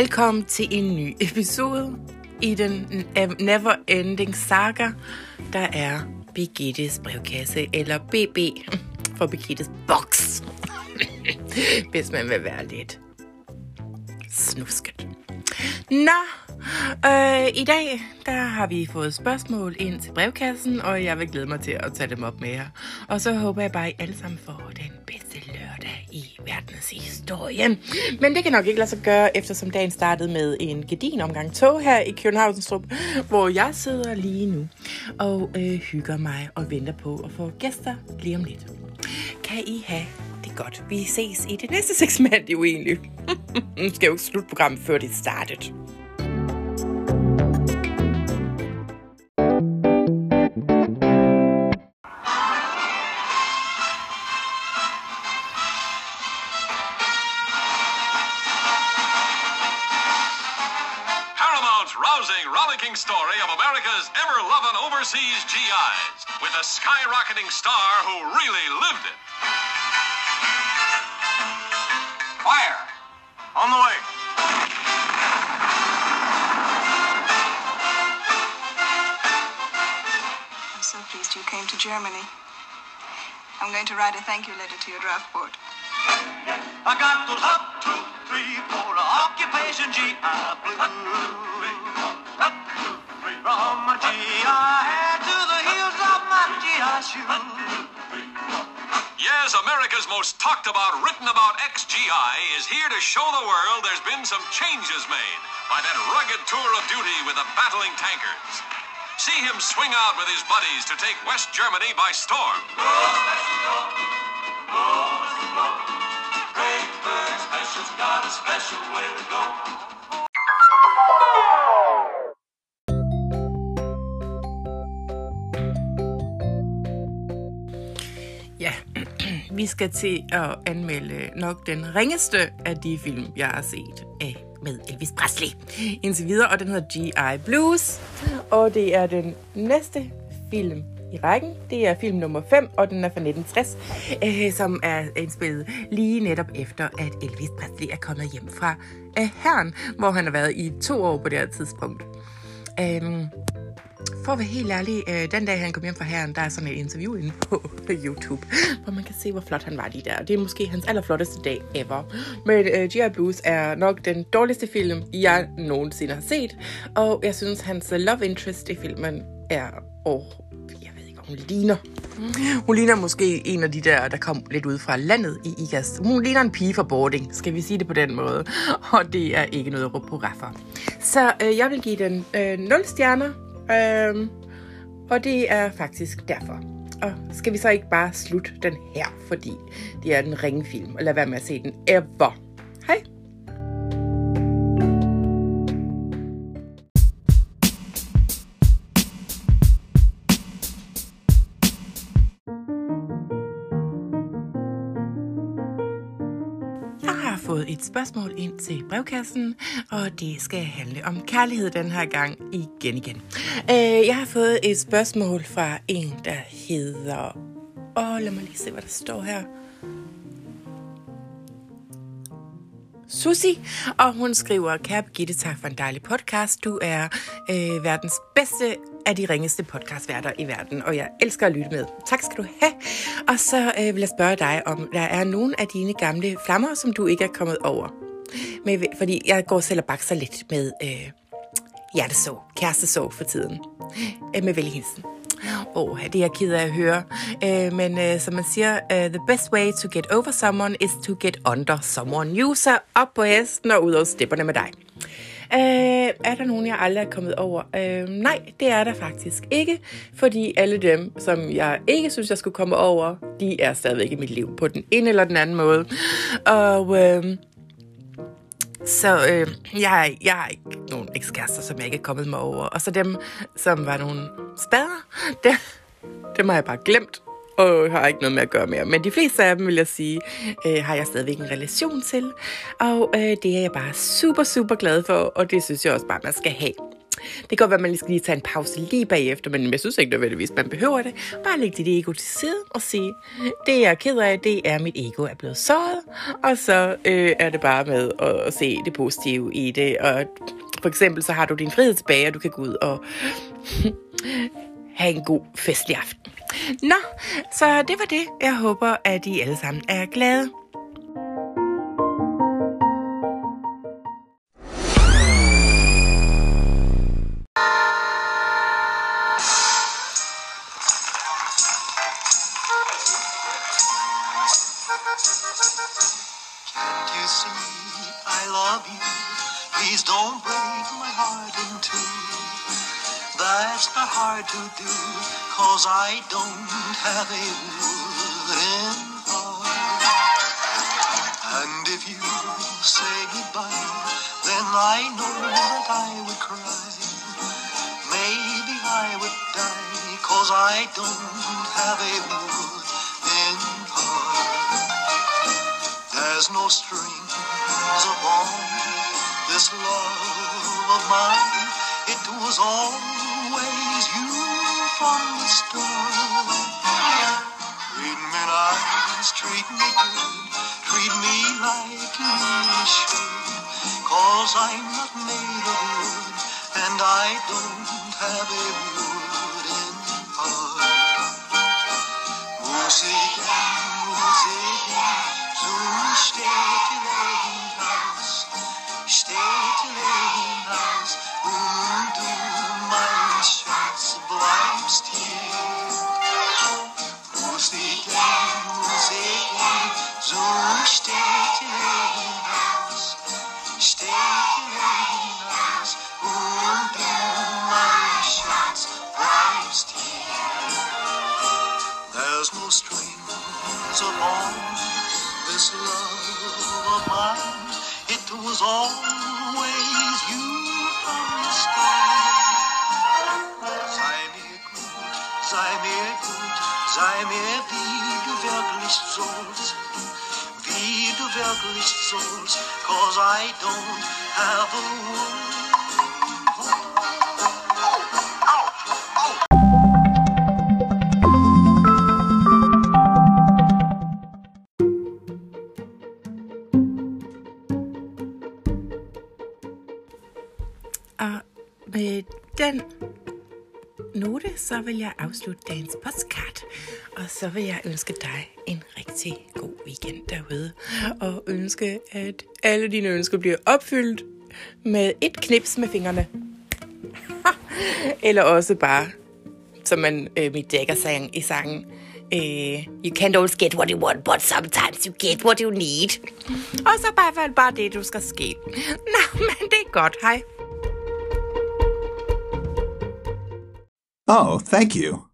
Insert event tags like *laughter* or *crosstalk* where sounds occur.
Velkommen til en ny episode i den Never Ending Saga, der er Birgittes brevkasse, eller BB for Birgittes box, *laughs* hvis man vil være lidt snusket. Nå, øh, i dag der har vi fået spørgsmål ind til brevkassen, og jeg vil glæde mig til at tage dem op med jer. Og så håber jeg bare, at I alle sammen får den bedste i verdenshistorien. Men det kan nok ikke lade sig gøre, eftersom dagen startede med en gedin omgang tog her i Københavnstrup, hvor jeg sidder lige nu og øh, hygger mig og venter på at få gæster lige om lidt. Kan I have det godt. Vi ses i det næste *laughs* segment jo egentlig. nu skal jo ikke før det startet. Overseas GIs with a skyrocketing star who really lived it. Fire! On the way. I'm so pleased you came to Germany. I'm going to write a thank you letter to your draft board. I got those up, two, three, four, occupation GI blue. Up, two, three, from my GI hat to the heels of my GI. Yes, America's most talked about, written about ex-GI is here to show the world there's been some changes made by that rugged tour of duty with the battling tankers. See him swing out with his buddies to take West Germany by storm. Great special's got a special way to go. Vi skal til at anmelde nok den ringeste af de film, jeg har set af med Elvis Presley indtil videre, og den hedder G.I. Blues. Og det er den næste film i rækken. Det er film nummer 5, og den er fra 1960, øh, som er indspillet lige netop efter, at Elvis Presley er kommet hjem fra øh, herren, hvor han har været i to år på det her tidspunkt. Øh, for at være helt ærlig, øh, den dag han kom hjem fra herren, der er sådan et interview inde på YouTube, hvor man kan se, hvor flot han var lige der. Det er måske hans allerflotteste dag ever. Men øh, G.I. Blues er nok den dårligste film, jeg nogensinde har set. Og jeg synes, hans love interest i filmen er... Åh, jeg ved ikke, om hun ligner. Mm. Hun ligner måske en af de der, der kom lidt ud fra landet i IGAS. Hun ligner en pige fra boarding, skal vi sige det på den måde. Og det er ikke noget at råbe på raffer. Så øh, jeg vil give den øh, 0 stjerner. Øhm, og det er faktisk derfor. Og skal vi så ikke bare slutte den her, fordi det er den ringe film, og lad være med at se den ever. Hej! Fået et spørgsmål ind til brevkassen, og det skal handle om kærlighed den her gang igen igen. Øh, jeg har fået et spørgsmål fra en, der hedder... Åh, lad mig lige se, hvad der står her. Susi, og hun skriver, kære Birgitte, tak for en dejlig podcast. Du er øh, verdens bedste af de ringeste podcastværter i verden, og jeg elsker at lytte med. Tak skal du have. Og så øh, vil jeg spørge dig, om der er nogen af dine gamle flammer, som du ikke er kommet over. Med, fordi jeg går selv og bakser lidt med øh, hjertesår, kærestesår for tiden. Øh, med velhilsen. Åh, oh, det er jeg ked af at høre. Øh, men øh, som man siger, uh, the best way to get over someone is to get under someone. You så op på hesten og ud over stepperne med dig. Øh, er der nogen, jeg aldrig er kommet over? Øh, nej, det er der faktisk ikke, fordi alle dem, som jeg ikke synes, jeg skulle komme over, de er stadigvæk i mit liv på den ene eller den anden måde. Og øh, så øh, jeg, jeg ikke ekskærester, som jeg ikke er kommet mig over. Og så dem, som var nogle spader, dem, dem har jeg bare glemt og har ikke noget med at gøre mere. Men de fleste af dem, vil jeg sige, øh, har jeg stadigvæk en relation til. Og øh, det er jeg bare super, super glad for, og det synes jeg også bare, man skal have. Det kan godt være, at man lige skal lige tage en pause lige bagefter, men jeg synes ikke nødvendigvis, man behøver det. Bare læg dit ego til side og sige, det jeg er ked af, det er, at mit ego er blevet såret, og så øh, er det bare med at, at se det positive i det. Og for eksempel så har du din frihed tilbage, og du kan gå ud og *laughs* have en god festlig aften. Nå, så det var det. Jeg håber, at I alle sammen er glade. That's not hard to do, cause I don't have a heart. And if you say goodbye, then I know that I would cry. Maybe I would die, cause I don't have a heart. There's no strings upon this love of mine. It was always you from the start. Treat me nice, treat me good, treat me like you really should. Cause I'm not made of wood, and I don't There's no strings upon this love of mine. It was always you from the start. Sei mir gut, sei mir gut, sei mir wie du wirklich sollst. Wie du wirklich sollst, cause I don't have a word. Så vil jeg afslutte dagens podcast. Og så vil jeg ønske dig en rigtig god weekend derude. Og ønske, at alle dine ønsker bliver opfyldt med et knips med fingrene. *laughs* Eller også bare, som man øh, mit dækker sang i sangen, øh, You can't always get what you want, but sometimes you get what you need. Og så bare, bare det, du skal ske. Nå, men det er godt. Hej. Oh, thank you.